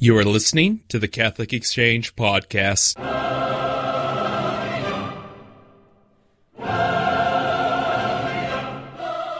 You are listening to the Catholic Exchange Podcast.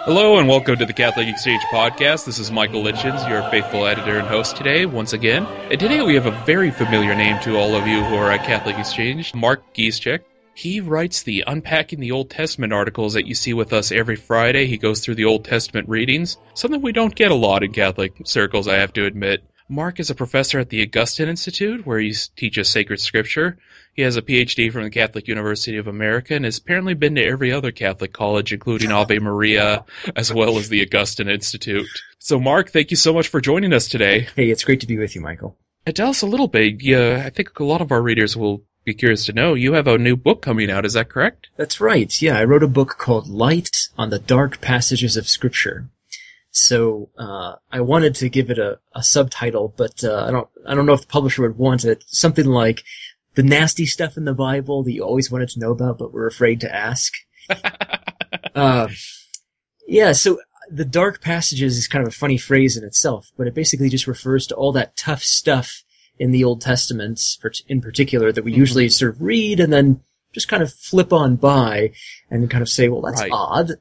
Hello and welcome to the Catholic Exchange Podcast. This is Michael Lichens, your faithful editor and host today, once again. And today we have a very familiar name to all of you who are at Catholic Exchange, Mark Giszczak. He writes the Unpacking the Old Testament articles that you see with us every Friday. He goes through the Old Testament readings, something we don't get a lot in Catholic circles, I have to admit. Mark is a professor at the Augustine Institute, where he teaches sacred scripture. He has a PhD from the Catholic University of America and has apparently been to every other Catholic college, including Ave Maria, as well as the Augustine Institute. So, Mark, thank you so much for joining us today. Hey, it's great to be with you, Michael. And tell us a little bit. Yeah, I think a lot of our readers will be curious to know. You have a new book coming out, is that correct? That's right. Yeah, I wrote a book called Light on the Dark Passages of Scripture. So uh, I wanted to give it a, a subtitle, but uh, I don't I don't know if the publisher would want it. Something like the nasty stuff in the Bible that you always wanted to know about, but were afraid to ask. uh, yeah. So the dark passages is kind of a funny phrase in itself, but it basically just refers to all that tough stuff in the Old Testament, in particular, that we mm-hmm. usually sort of read and then just kind of flip on by and kind of say, well, that's right. odd.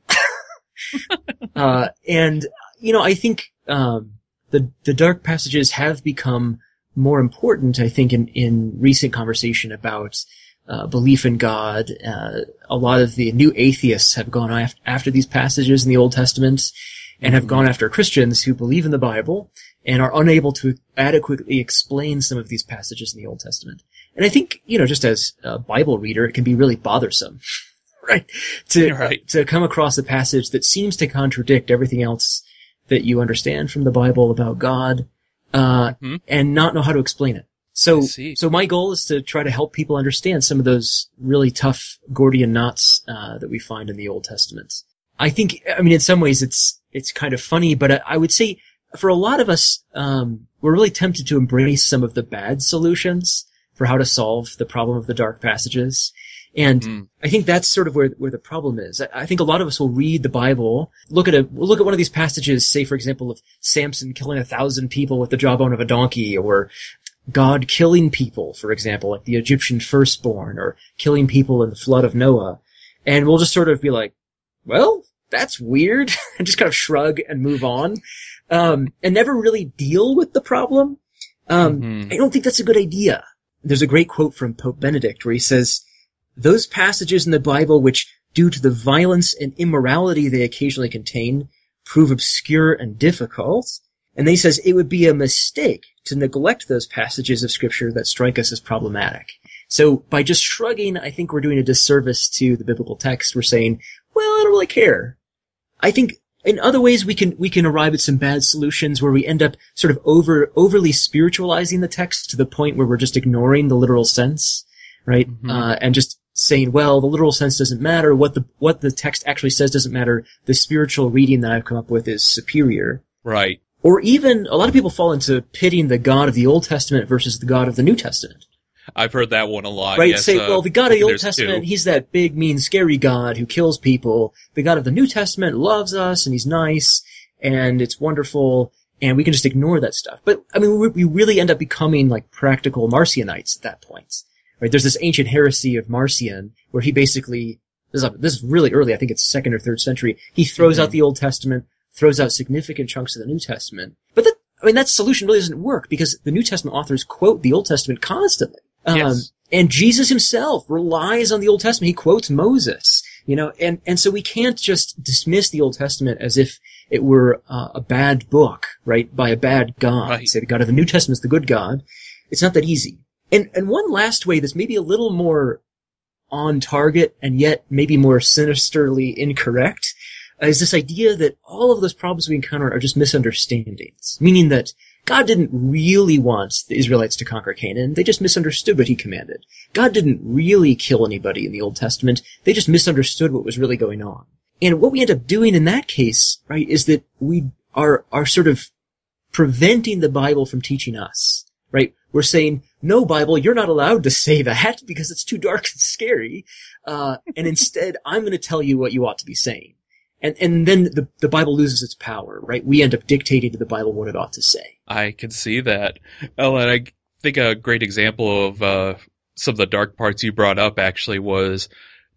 uh, and you know, I think um, the the dark passages have become more important. I think in in recent conversation about uh, belief in God, uh, a lot of the new atheists have gone af- after these passages in the Old Testament and have gone after Christians who believe in the Bible and are unable to adequately explain some of these passages in the Old Testament. And I think, you know, just as a Bible reader, it can be really bothersome, right? To, right. to come across a passage that seems to contradict everything else that you understand from the Bible about God, uh, mm-hmm. and not know how to explain it. So, so my goal is to try to help people understand some of those really tough Gordian knots, uh, that we find in the Old Testament. I think, I mean, in some ways it's, it's kind of funny, but I, I would say for a lot of us, um, we're really tempted to embrace some of the bad solutions for how to solve the problem of the dark passages. And mm. I think that's sort of where, where the problem is. I, I, think a lot of us will read the Bible, look at a, look at one of these passages, say, for example, of Samson killing a thousand people with the jawbone of a donkey, or God killing people, for example, like the Egyptian firstborn, or killing people in the flood of Noah. And we'll just sort of be like, well, that's weird, and just kind of shrug and move on, um, and never really deal with the problem. Um, mm-hmm. I don't think that's a good idea. There's a great quote from Pope Benedict where he says, those passages in the Bible which, due to the violence and immorality they occasionally contain, prove obscure and difficult. And then he says it would be a mistake to neglect those passages of scripture that strike us as problematic. So by just shrugging, I think we're doing a disservice to the biblical text. We're saying, well, I don't really care. I think in other ways we can we can arrive at some bad solutions where we end up sort of over overly spiritualizing the text to the point where we're just ignoring the literal sense, right? Mm-hmm. Uh, and just saying, well, the literal sense doesn't matter. What the what the text actually says doesn't matter. The spiritual reading that I've come up with is superior. Right. Or even a lot of people fall into pitting the God of the Old Testament versus the God of the New Testament. I've heard that one a lot. Right. Yes, Say, uh, well, the God of the Old Testament, two. he's that big, mean, scary God who kills people. The God of the New Testament loves us and he's nice and it's wonderful and we can just ignore that stuff. But I mean, we really end up becoming like practical Marcionites at that point right? There's this ancient heresy of Marcion where he basically, this is, this is really early, I think it's second or third century. He throws mm-hmm. out the Old Testament, throws out significant chunks of the New Testament. But that, I mean, that solution really doesn't work because the New Testament authors quote the Old Testament constantly. Um, yes. and Jesus himself relies on the Old Testament. He quotes Moses, you know, and, and so we can't just dismiss the Old Testament as if it were uh, a bad book, right? By a bad God. Right. Say the God of the New Testament is the good God. It's not that easy. And, and one last way that's maybe a little more on target and yet maybe more sinisterly incorrect uh, is this idea that all of those problems we encounter are just misunderstandings. Meaning that God didn't really want the Israelites to conquer Canaan. They just misunderstood what he commanded. God didn't really kill anybody in the Old Testament. They just misunderstood what was really going on. And what we end up doing in that case, right, is that we are, are sort of preventing the Bible from teaching us, right? We're saying, no, Bible, you're not allowed to say that because it's too dark and scary. Uh, and instead, I'm going to tell you what you ought to be saying. and and then the the Bible loses its power, right? We end up dictating to the Bible what it ought to say. I can see that. And I think a great example of uh, some of the dark parts you brought up actually was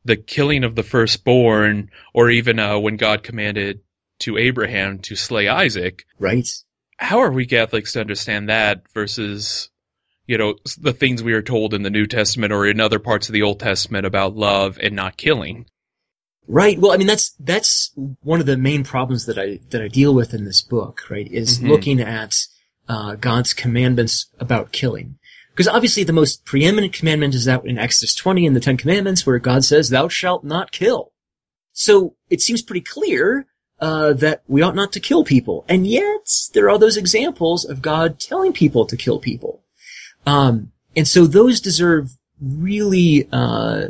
the killing of the firstborn, or even uh, when God commanded to Abraham to slay Isaac. Right. How are we Catholics to understand that versus, you know, the things we are told in the New Testament or in other parts of the Old Testament about love and not killing? Right. Well, I mean, that's, that's one of the main problems that I, that I deal with in this book, right? Is mm-hmm. looking at, uh, God's commandments about killing. Because obviously the most preeminent commandment is that in Exodus 20 in the Ten Commandments where God says, thou shalt not kill. So it seems pretty clear uh, that we ought not to kill people. And yet, there are those examples of God telling people to kill people. Um, and so those deserve really, uh,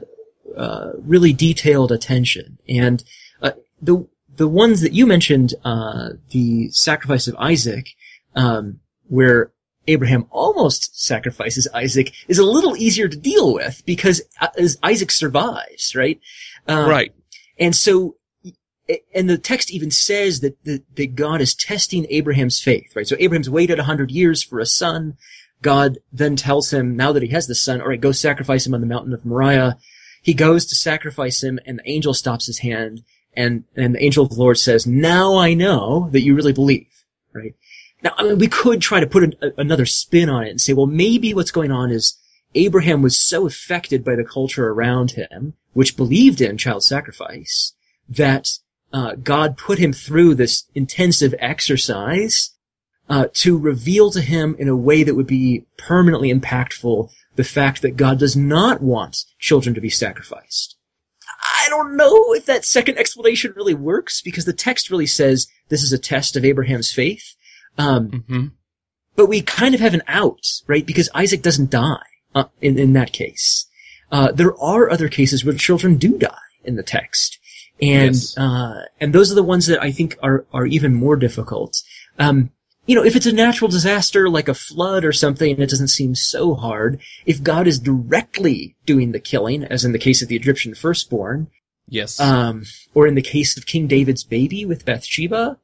uh, really detailed attention. And uh, the the ones that you mentioned, uh, the sacrifice of Isaac, um, where Abraham almost sacrifices Isaac, is a little easier to deal with because uh, as Isaac survives, right? Um, right. And so and the text even says that, that, that God is testing Abraham's faith, right? So Abraham's waited a hundred years for a son. God then tells him, now that he has the son, all right, go sacrifice him on the mountain of Moriah. He goes to sacrifice him and the angel stops his hand and, and the angel of the Lord says, now I know that you really believe, right? Now, I mean, we could try to put a, another spin on it and say, well, maybe what's going on is Abraham was so affected by the culture around him, which believed in child sacrifice, that uh, God put him through this intensive exercise uh, to reveal to him in a way that would be permanently impactful the fact that God does not want children to be sacrificed. I don't know if that second explanation really works because the text really says this is a test of Abraham's faith. Um, mm-hmm. But we kind of have an out, right? Because Isaac doesn't die uh, in, in that case. Uh, there are other cases where children do die in the text and yes. uh, and those are the ones that I think are are even more difficult. Um, you know, if it's a natural disaster like a flood or something, it doesn't seem so hard. If God is directly doing the killing, as in the case of the Egyptian firstborn, yes, um, or in the case of King David's baby with Bathsheba,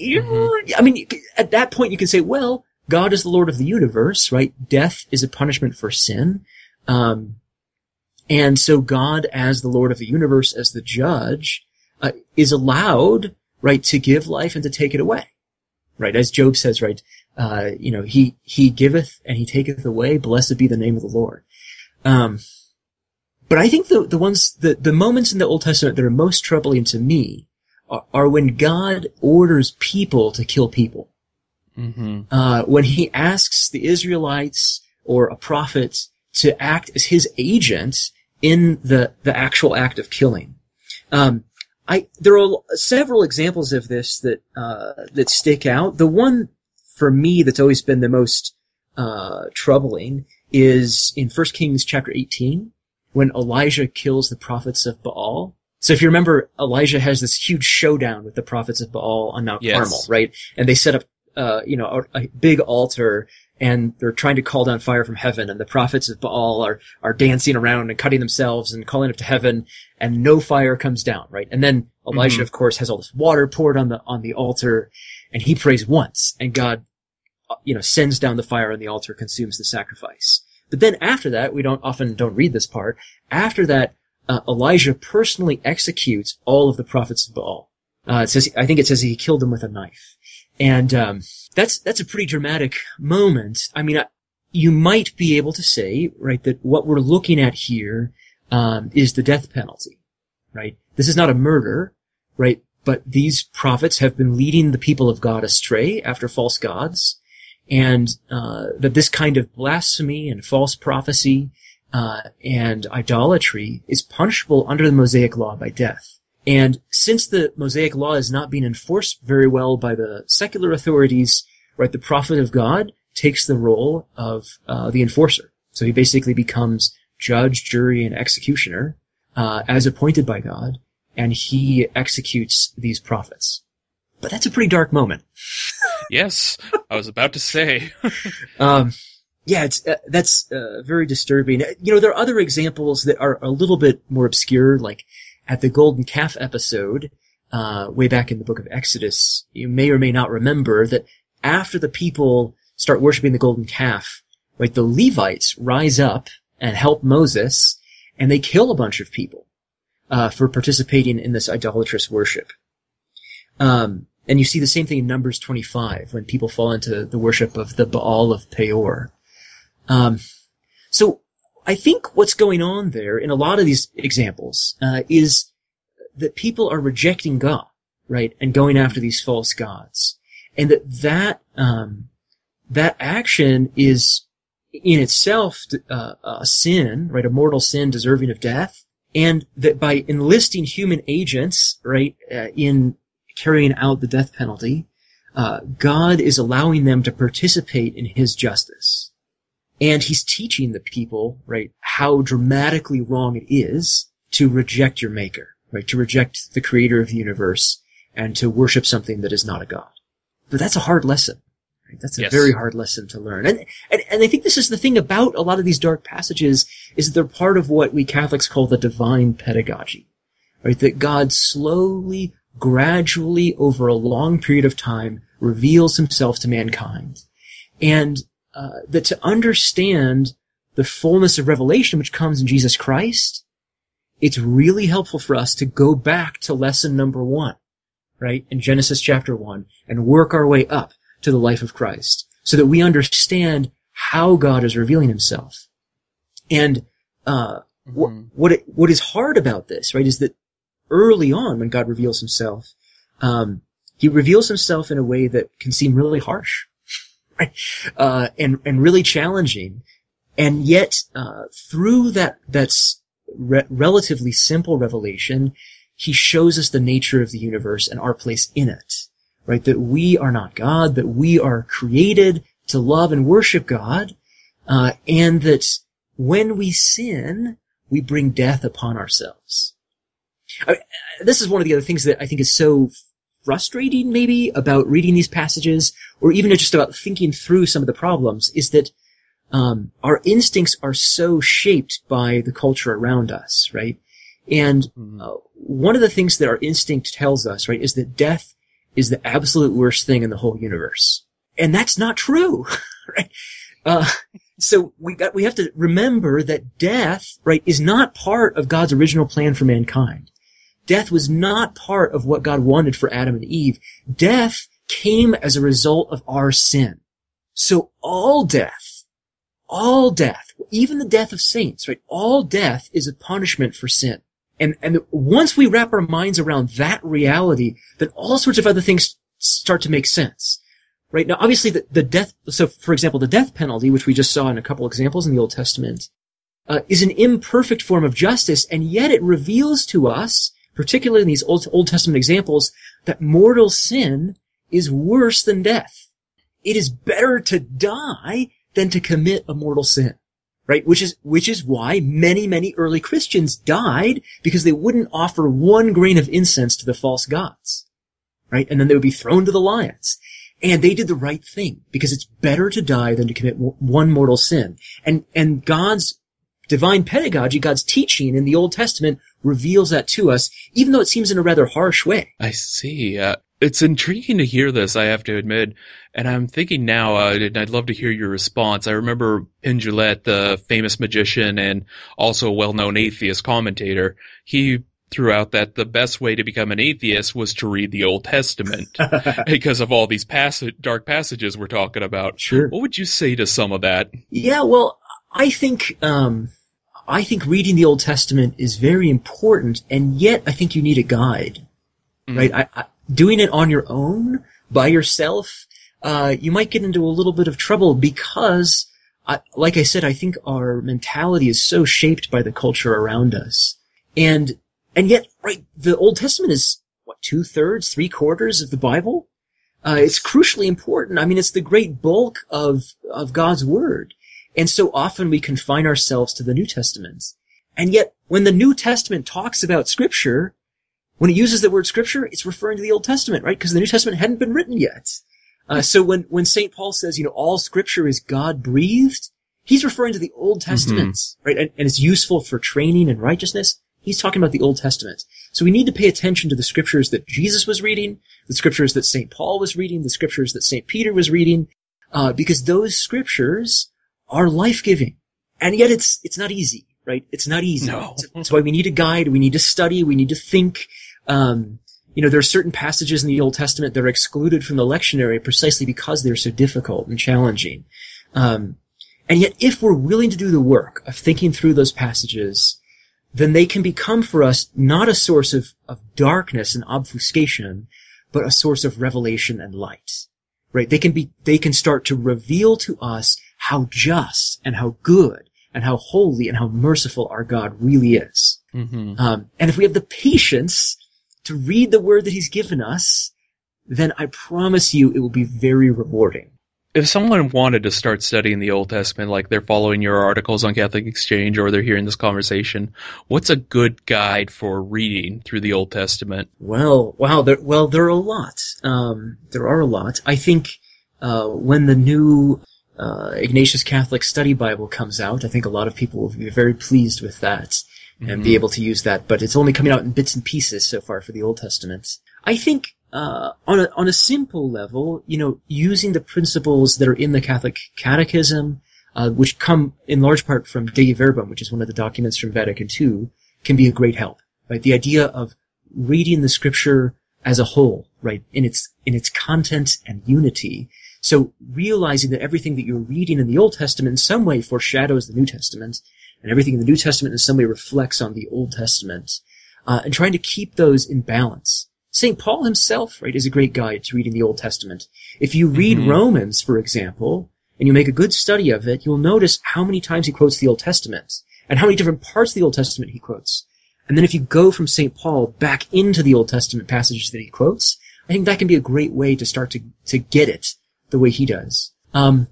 mm-hmm. I mean, at that point you can say, well, God is the Lord of the universe, right? Death is a punishment for sin. Um, and so God, as the Lord of the universe, as the judge, uh, is allowed, right, to give life and to take it away. Right, as Job says, right, uh, you know, he, he giveth and he taketh away, blessed be the name of the Lord. Um, but I think the, the ones, the, the moments in the Old Testament that are most troubling to me are, are when God orders people to kill people. Mm-hmm. Uh, when he asks the Israelites or a prophet to act as his agent in the, the actual act of killing. Um, I, there are several examples of this that, uh, that stick out. The one for me that's always been the most, uh, troubling is in 1 Kings chapter 18 when Elijah kills the prophets of Baal. So if you remember, Elijah has this huge showdown with the prophets of Baal on Mount yes. Carmel, right? And they set up, uh, you know, a, a, big altar and they're trying to call down fire from heaven, and the prophets of Baal are, are dancing around and cutting themselves and calling up to heaven, and no fire comes down, right? And then Elijah, mm-hmm. of course, has all this water poured on the, on the altar, and he prays once, and God, uh, you know, sends down the fire on the altar, consumes the sacrifice. But then after that, we don't often don't read this part. After that, uh, Elijah personally executes all of the prophets of Baal. Uh, it says, I think it says he killed them with a knife. And, um, that's that's a pretty dramatic moment. I mean, you might be able to say, right, that what we're looking at here um, is the death penalty, right? This is not a murder, right? But these prophets have been leading the people of God astray after false gods, and uh, that this kind of blasphemy and false prophecy uh, and idolatry is punishable under the Mosaic law by death. And since the Mosaic law is not being enforced very well by the secular authorities, right, the prophet of God takes the role of uh, the enforcer. So he basically becomes judge, jury, and executioner uh, as appointed by God, and he executes these prophets. But that's a pretty dark moment. yes, I was about to say. um, yeah, it's uh, that's uh, very disturbing. You know, there are other examples that are a little bit more obscure, like at the golden calf episode, uh, way back in the book of Exodus, you may or may not remember that after the people start worshiping the golden calf, right, the Levites rise up and help Moses and they kill a bunch of people, uh, for participating in this idolatrous worship. Um, and you see the same thing in Numbers 25 when people fall into the worship of the Baal of Peor. Um, so I think what's going on there in a lot of these examples uh, is that people are rejecting God, right, and going after these false gods, and that that um, that action is in itself uh, a sin, right, a mortal sin deserving of death, and that by enlisting human agents, right, uh, in carrying out the death penalty, uh, God is allowing them to participate in His justice. And He's teaching the people, right, how dramatically wrong it is to reject your Maker, right, to reject the Creator of the universe and to worship something that is not a God. But that's a hard lesson. Right? That's a yes. very hard lesson to learn. And, and, and I think this is the thing about a lot of these dark passages is that they're part of what we Catholics call the divine pedagogy, right? That God slowly gradually over a long period of time reveals himself to mankind. And uh, that to understand the fullness of revelation which comes in Jesus Christ, it's really helpful for us to go back to lesson number one, right, in Genesis chapter one, and work our way up to the life of Christ, so that we understand how God is revealing himself. And uh, mm-hmm. what it, what is hard about this, right, is that early on when God reveals himself, um, he reveals himself in a way that can seem really harsh? Uh, and, and really challenging. And yet, uh, through that, that's re- relatively simple revelation, he shows us the nature of the universe and our place in it, right? That we are not God, that we are created to love and worship God, uh, and that when we sin, we bring death upon ourselves. I this is one of the other things that I think is so frustrating maybe about reading these passages or even just about thinking through some of the problems is that um, our instincts are so shaped by the culture around us, right? And mm-hmm. uh, one of the things that our instinct tells us, right, is that death is the absolute worst thing in the whole universe. And that's not true, right? Uh, so we got, we have to remember that death, right, is not part of God's original plan for mankind. Death was not part of what God wanted for Adam and Eve. Death came as a result of our sin. So all death, all death, even the death of saints, right? All death is a punishment for sin. And, and once we wrap our minds around that reality, then all sorts of other things start to make sense. Right? Now, obviously the, the death, so for example, the death penalty, which we just saw in a couple examples in the Old Testament, uh, is an imperfect form of justice, and yet it reveals to us particularly in these Old, Old Testament examples, that mortal sin is worse than death. It is better to die than to commit a mortal sin. Right? Which is, which is why many, many early Christians died because they wouldn't offer one grain of incense to the false gods. Right? And then they would be thrown to the lions. And they did the right thing because it's better to die than to commit one mortal sin. And, and God's divine pedagogy, God's teaching in the Old Testament reveals that to us, even though it seems in a rather harsh way. I see. Uh, it's intriguing to hear this, I have to admit. And I'm thinking now, uh, and I'd love to hear your response. I remember Penn the famous magician and also a well-known atheist commentator, he threw out that the best way to become an atheist was to read the Old Testament because of all these passage, dark passages we're talking about. Sure. What would you say to some of that? Yeah, well, I think, um, I think reading the Old Testament is very important, and yet I think you need a guide, mm right? I, I, doing it on your own, by yourself, uh, you might get into a little bit of trouble because, I, like I said, I think our mentality is so shaped by the culture around us, and and yet, right, the Old Testament is what two thirds, three quarters of the Bible. Uh, it's crucially important. I mean, it's the great bulk of of God's word. And so often we confine ourselves to the New Testament. And yet, when the New Testament talks about scripture, when it uses the word scripture, it's referring to the Old Testament, right? Because the New Testament hadn't been written yet. Uh, so when, when St. Paul says, you know, all scripture is God breathed, he's referring to the Old Testament, mm-hmm. right? And, and it's useful for training and righteousness. He's talking about the Old Testament. So we need to pay attention to the scriptures that Jesus was reading, the scriptures that St. Paul was reading, the scriptures that St. Peter was reading, uh, because those scriptures are life-giving. And yet it's, it's not easy, right? It's not easy. No. That's why we need a guide, we need to study, we need to think. Um, you know, there are certain passages in the Old Testament that are excluded from the lectionary precisely because they're so difficult and challenging. Um, and yet, if we're willing to do the work of thinking through those passages, then they can become for us not a source of, of darkness and obfuscation, but a source of revelation and light. Right? They can be, they can start to reveal to us how just and how good and how holy and how merciful our God really is. Mm-hmm. Um, and if we have the patience to read the word that he's given us, then I promise you it will be very rewarding. If someone wanted to start studying the Old Testament, like they're following your articles on Catholic Exchange or they're hearing this conversation, what's a good guide for reading through the Old Testament? Well, wow, there, well, there are a lot. Um, there are a lot. I think, uh, when the new, uh, Ignatius Catholic Study Bible comes out, I think a lot of people will be very pleased with that and be able to use that, but it's only coming out in bits and pieces so far for the Old Testament. I think, uh, on a, on a simple level, you know, using the principles that are in the Catholic Catechism, uh, which come in large part from Dei Verbum, which is one of the documents from Vatican II, can be a great help, right? The idea of reading the scripture as a whole, right? In its, in its content and unity. So realizing that everything that you're reading in the Old Testament in some way foreshadows the New Testament, and everything in the New Testament in some way reflects on the Old Testament, uh, and trying to keep those in balance. St. Paul himself, right, is a great guide to reading the Old Testament. If you read Mhm. Romans, for example, and you make a good study of it, you'll notice how many times he quotes the Old Testament, and how many different parts of the Old Testament he quotes. And then if you go from St. Paul back into the Old Testament passages that he quotes, I think that can be a great way to start to, to get it the way he does. Um,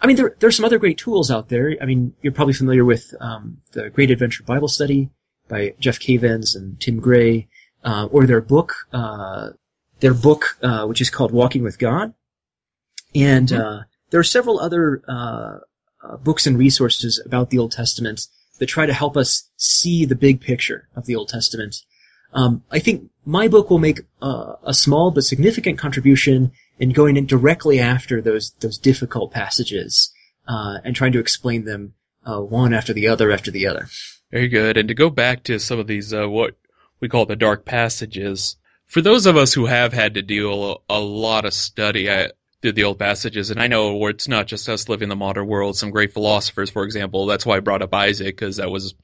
I mean, there, there are some other great tools out there. I mean, you're probably familiar with um, the Great Adventure Bible Study by Jeff Cavins and Tim Gray, uh, or their book, uh, their book, uh, which is called Walking with God. And uh, there are several other uh, uh, books and resources about the Old Testament that try to help us see the big picture of the Old Testament. Um, I think my book will make uh, a small but significant contribution in going in directly after those those difficult passages uh, and trying to explain them uh, one after the other after the other. Very good. And to go back to some of these, uh, what we call the dark passages, for those of us who have had to deal a, a lot of study uh, through the old passages, and I know where it's not just us living in the modern world, some great philosophers, for example, that's why I brought up Isaac, because that was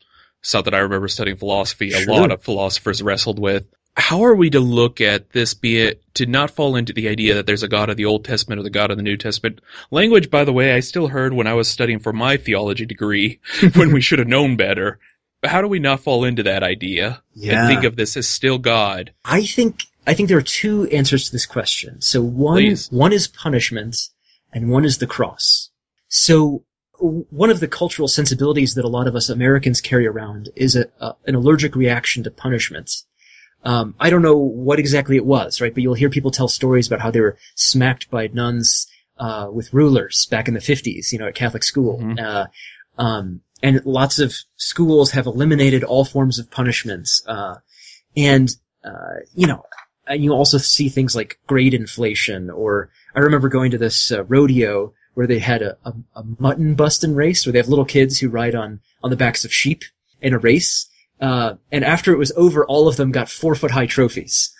something I remember studying philosophy, a Sure. lot of philosophers wrestled with. How are we to look at this, be it to not fall into the idea that there's a God of the Old Testament or the God of the New Testament? Language, by the way, I still heard when I was studying for my theology degree, when we should have known better. But how do we not fall into that idea and think of this as still God? I think I think there are two answers to this question. So one Please. one is punishment, and one is the cross. So one of the cultural sensibilities that a lot of us Americans carry around is a, a an allergic reaction to punishment. Um, I don't know what exactly it was, right? But you'll hear people tell stories about how they were smacked by nuns uh, with rulers back in the fifties, you know, at Catholic school. Mhm. Uh, um, and lots of schools have eliminated all forms of punishments. Uh, and uh, you know, and you also see things like grade inflation, or I remember going to this uh, rodeo where they had a, a, a mutton busting race, where they have little kids who ride on on the backs of sheep in a race. Uh, and after it was over, all of them got four foot high trophies.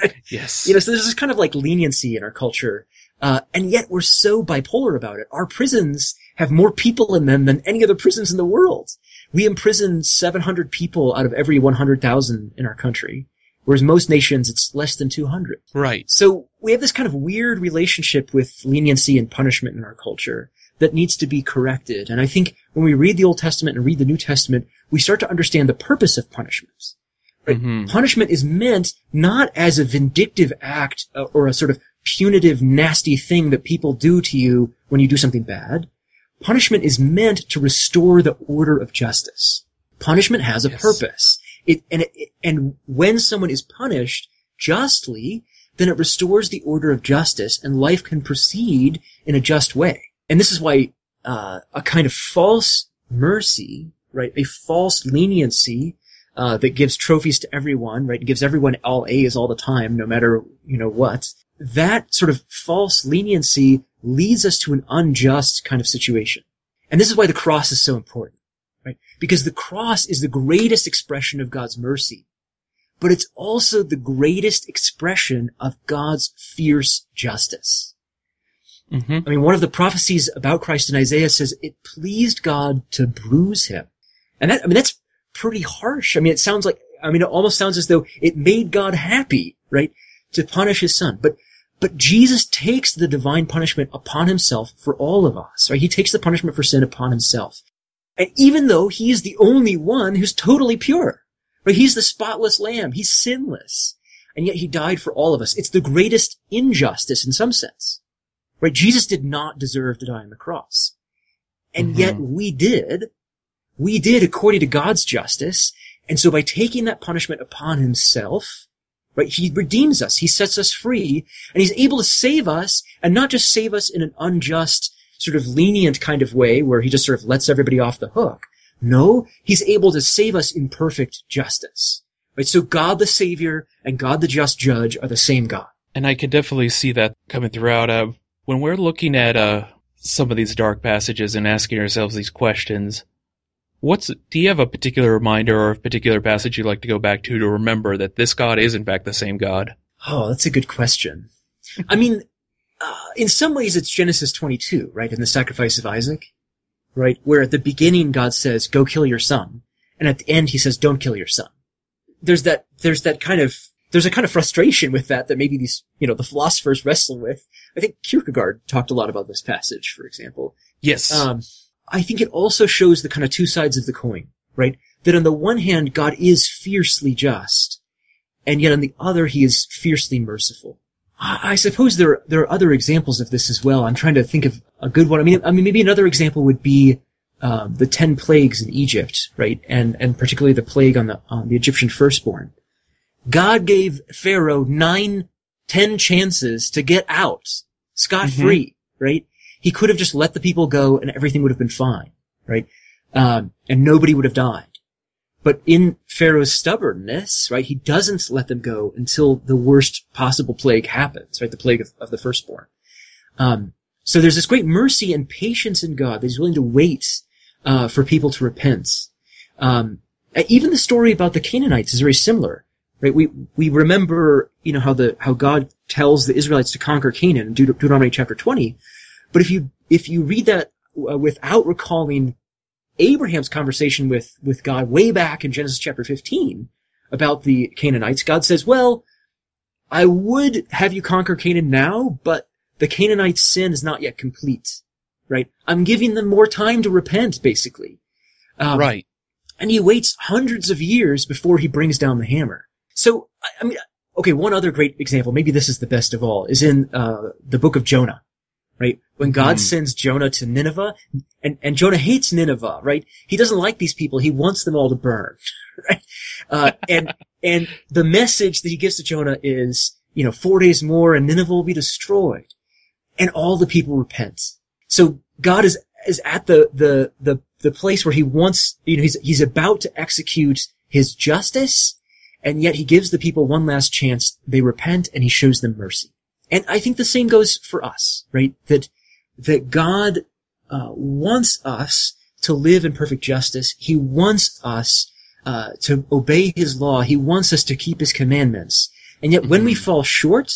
Yes. You know, so there's this kind of like leniency in our culture. Uh, and yet we're so bipolar about it. Our prisons have more people in them than any other prisons in the world. We imprison 700 people out of every 100,000 in our country, whereas most nations it's less than 200. right. So we have this kind of weird relationship with leniency and punishment in our culture that needs to be corrected. And I think when we read the Old Testament and read the New Testament, we start to understand the purpose of punishments. Right? Mhm. Punishment is meant not as a vindictive act uh, or a sort of punitive, nasty thing that people do to you when you do something bad. Punishment is meant to restore the order of justice. Punishment has a Yes. purpose. It, and, it, and when someone is punished justly, then it restores the order of justice and life can proceed in a just way. And this is why uh, a kind of false mercy, right, a false leniency, uh, that gives trophies to everyone, right? Gives everyone all A's all the time, no matter, you know, what. That sort of false leniency leads us to an unjust kind of situation. And this is why the cross is so important, right? Because the cross is the greatest expression of God's mercy, but it's also the greatest expression of God's fierce justice. Mm-hmm. I mean, one of the prophecies about Christ in Isaiah says it pleased God to bruise him. And that, I mean, that's pretty harsh. I mean, it sounds like, I mean, it almost sounds as though it made God happy, right? To punish his son. But, but Jesus takes the divine punishment upon himself for all of us, right? He takes the punishment for sin upon himself. And even though he is the only one who's totally pure, right? He's the spotless lamb. He's sinless. And yet he died for all of us. It's the greatest injustice in some sense. Right? Jesus did not deserve to die on the cross. And Mhm. yet we did. We did according to God's justice. And so by taking that punishment upon himself, right, he redeems us. He sets us free and he's able to save us and not just save us in an unjust, sort of lenient kind of way where he just sort of lets everybody off the hook. No, he's able to save us in perfect justice. Right? So God the Savior and God the just judge are the same God. And I could definitely see that coming throughout. Uh, when we're looking at uh, some of these dark passages and asking ourselves these questions, what's do you have a particular reminder or a particular passage you'd like to go back to to remember that this God is in fact the same God? Oh, that's a good question. I mean, uh, in some ways it's Genesis 22, right? In the sacrifice of Isaac, right? Where at the beginning God says, go kill your son. And at the end he says, don't kill your son. There's that, there's that kind of, there's a kind of frustration with that that maybe these, you know, the philosophers wrestle with. I think Kierkegaard talked a lot about this passage, for example. Yes. Um, I think it also shows the kind of two sides of the coin, right? That on the one hand, God is fiercely just, and yet on the other, he is fiercely merciful. I I suppose there there are other examples of this as well. I'm trying to think of a good one. I mean, I mean, maybe another example would be um, the ten plagues in Egypt, right? And and particularly the plague on the on the Egyptian firstborn. God gave Pharaoh nine, ten chances to get out scot free, right? He could have just let the people go and everything would have been fine, right? Um, and nobody would have died. But in Pharaoh's stubbornness, right, he doesn't let them go until the worst possible plague happens, right? The plague of, of the firstborn. Um, so there's this great mercy and patience in God that he's willing to wait, uh, for people to repent. Um, even the story about the Canaanites is very similar, right? We, we remember, you know, how the, how God tells the Israelites to conquer Canaan in Deut- Deuteronomy chapter 20. But if you, if you read that uh, without recalling Abraham's conversation with, with God way back in Genesis chapter 15 about the Canaanites, God says, well, I would have you conquer Canaan now, but the Canaanite sin is not yet complete, right? I'm giving them more time to repent, basically. Um, right. and he waits hundreds of years before he brings down the hammer. So, I- mean, okay, one other great example, maybe this is the best of all, is in uh, the book of Jonah, right? When God Mhm. sends Jonah to Nineveh, and, and Jonah hates Nineveh, right? He doesn't like these people. He wants them all to burn, right? Uh, and, and the message that he gives to Jonah is, you know, four days more and Nineveh will be destroyed. And all the people repent. So God is, is at the, the, the, the place where he wants, you know, he's, he's about to execute his justice, and yet he gives the people one last chance. They repent and he shows them mercy. And I think the same goes for us, right? That, that God, uh, wants us to live in perfect justice. He wants us, uh, to obey his law. He wants us to keep his commandments. And yet when we Mhm. fall short,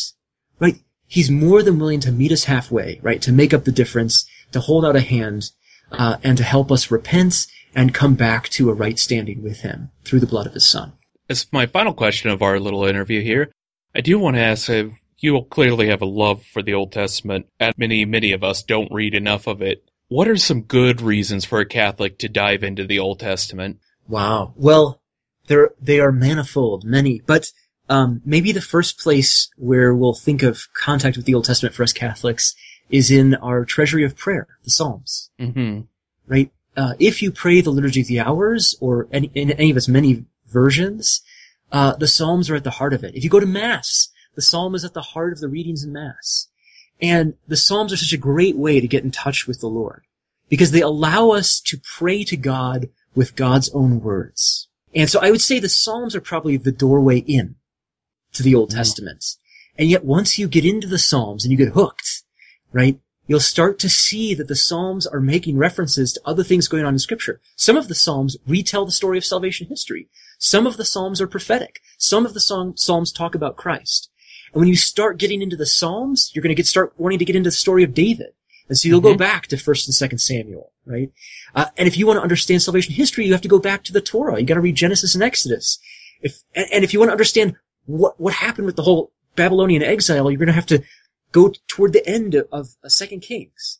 right, he's more than willing to meet us halfway, right? To make up the difference, to hold out a hand, uh, and to help us repent and come back to a right standing with him through the blood of his son. As my final question of our little interview here, I do want to ask if you will clearly have a love for the Old Testament, and many, many of us don't read enough of it. What are some good reasons for a Catholic to dive into the Old Testament? Wow. Well, there they are manifold, many, but um, maybe the first place where we'll think of contact with the Old Testament for us Catholics is in our treasury of prayer, the Psalms. hmm Right? Uh, if you pray the Liturgy of the Hours or any, in any of its many versions, uh, the Psalms are at the heart of it. If you go to Mass, the Psalm is at the heart of the readings in Mass. And the Psalms are such a great way to get in touch with the Lord because they allow us to pray to God with God's own words. And so I would say the Psalms are probably the doorway in to the Old Mm. Testament. And yet once you get into the Psalms and you get hooked, right, you'll start to see that the Psalms are making references to other things going on in Scripture. Some of the Psalms retell the story of salvation history. Some of the Psalms are prophetic. Some of the Psalms talk about Christ. And when you start getting into the Psalms, you're going to get start wanting to get into the story of David. And so you'll go Mhm. back to First and Second Samuel, right? Uh, and if you want to understand salvation history, you have to go back to the Torah. You got to read Genesis and Exodus. If and, and if you want to understand what what happened with the whole Babylonian exile, you're going to have to go toward the end of, of uh, Second Kings.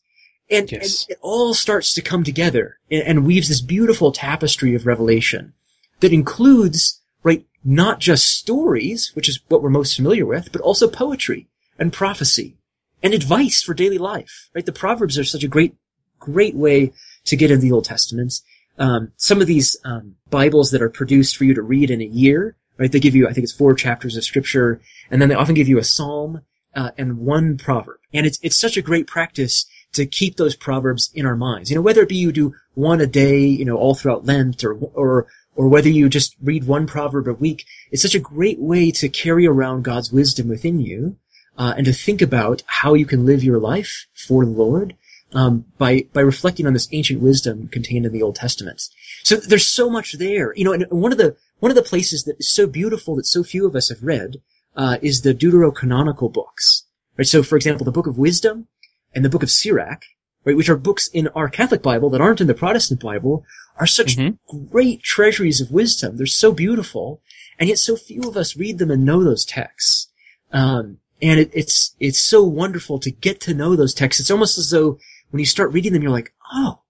And, Yes. and it all starts to come together and, and weaves this beautiful tapestry of revelation that includes, right, not just stories, which is what we're most familiar with, but also poetry and prophecy and advice for daily life, right? The Proverbs are such a great, great way to get into the Old Testament. Um, some of these um, Bibles that are produced for you to read in a year, right? They give you, I think it's four chapters of scripture, and then they often give you a psalm uh, and one proverb. And it's it's such a great practice to keep those proverbs in our minds. You know, whether it be you do one a day, you know, all throughout Lent, or or or whether you just read one proverb a week, it's such a great way to carry around God's wisdom within you, uh, and to think about how you can live your life for the Lord um, by by reflecting on this ancient wisdom contained in the Old Testament. So there's so much there, you know. And one of the one of the places that is so beautiful that so few of us have read uh, is the Deuterocanonical books. Right. So, for example, the Book of Wisdom and the Book of Sirach, right, which are books in our Catholic Bible that aren't in the Protestant Bible, are such Mhm. great treasuries of wisdom. They're so beautiful, and yet so few of us read them and know those texts. Um, and it, it's it's so wonderful to get to know those texts. It's almost as though when you start reading them, you're like, oh,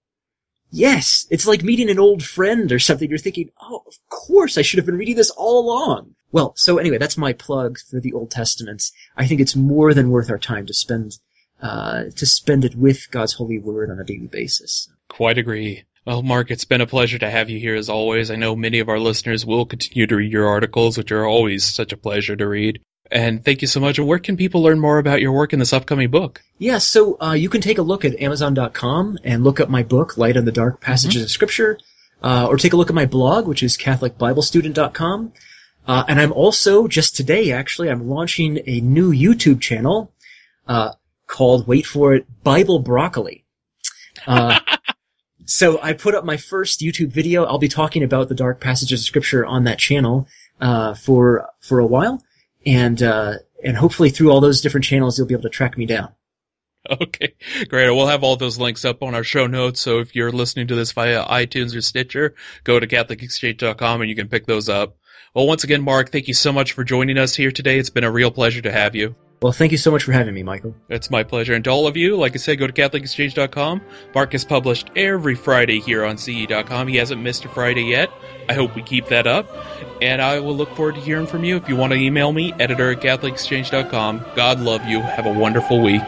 yes, it's like meeting an old friend or something. You're thinking, oh, of course, I should have been reading this all along. Well, so anyway, that's my plug for the Old Testament. I think it's more than worth our time to spend uh, to spend it with God's holy word on a daily basis. Quite agree. Well, Mark, it's been a pleasure to have you here as always. I know many of our listeners will continue to read your articles, which are always such a pleasure to read. And thank you so much. Where can people learn more about your work in this upcoming book? Yeah, so uh, you can take a look at Amazon.com and look up my book, Light on the Dark Passages of Scripture, uh, or take a look at my blog, which is CatholicBibleStudent.com. Uh, and I'm also, just today actually, I'm launching a new YouTube channel uh, called, wait for it, Bible Broccoli. Uh, so I put up my first YouTube video. I'll be talking about the dark passages of Scripture on that channel uh, for for a while, and uh, and hopefully through all those different channels, you'll be able to track me down. Okay, great. We'll have all those links up on our show notes. So if you're listening to this via iTunes or Stitcher, go to CatholicExchange.com and you can pick those up. Well, once again, Mark, thank you so much for joining us here today. It's been a real pleasure to have you. Well, thank you so much for having me, Michael. It's my pleasure. And to all of you, like I said, go to CatholicExchange.com. Mark is published every Friday here on CE.com. He hasn't missed a Friday yet. I hope we keep that up. And I will look forward to hearing from you. If you want to email me, editor at CatholicExchange.com. God love you. Have a wonderful week.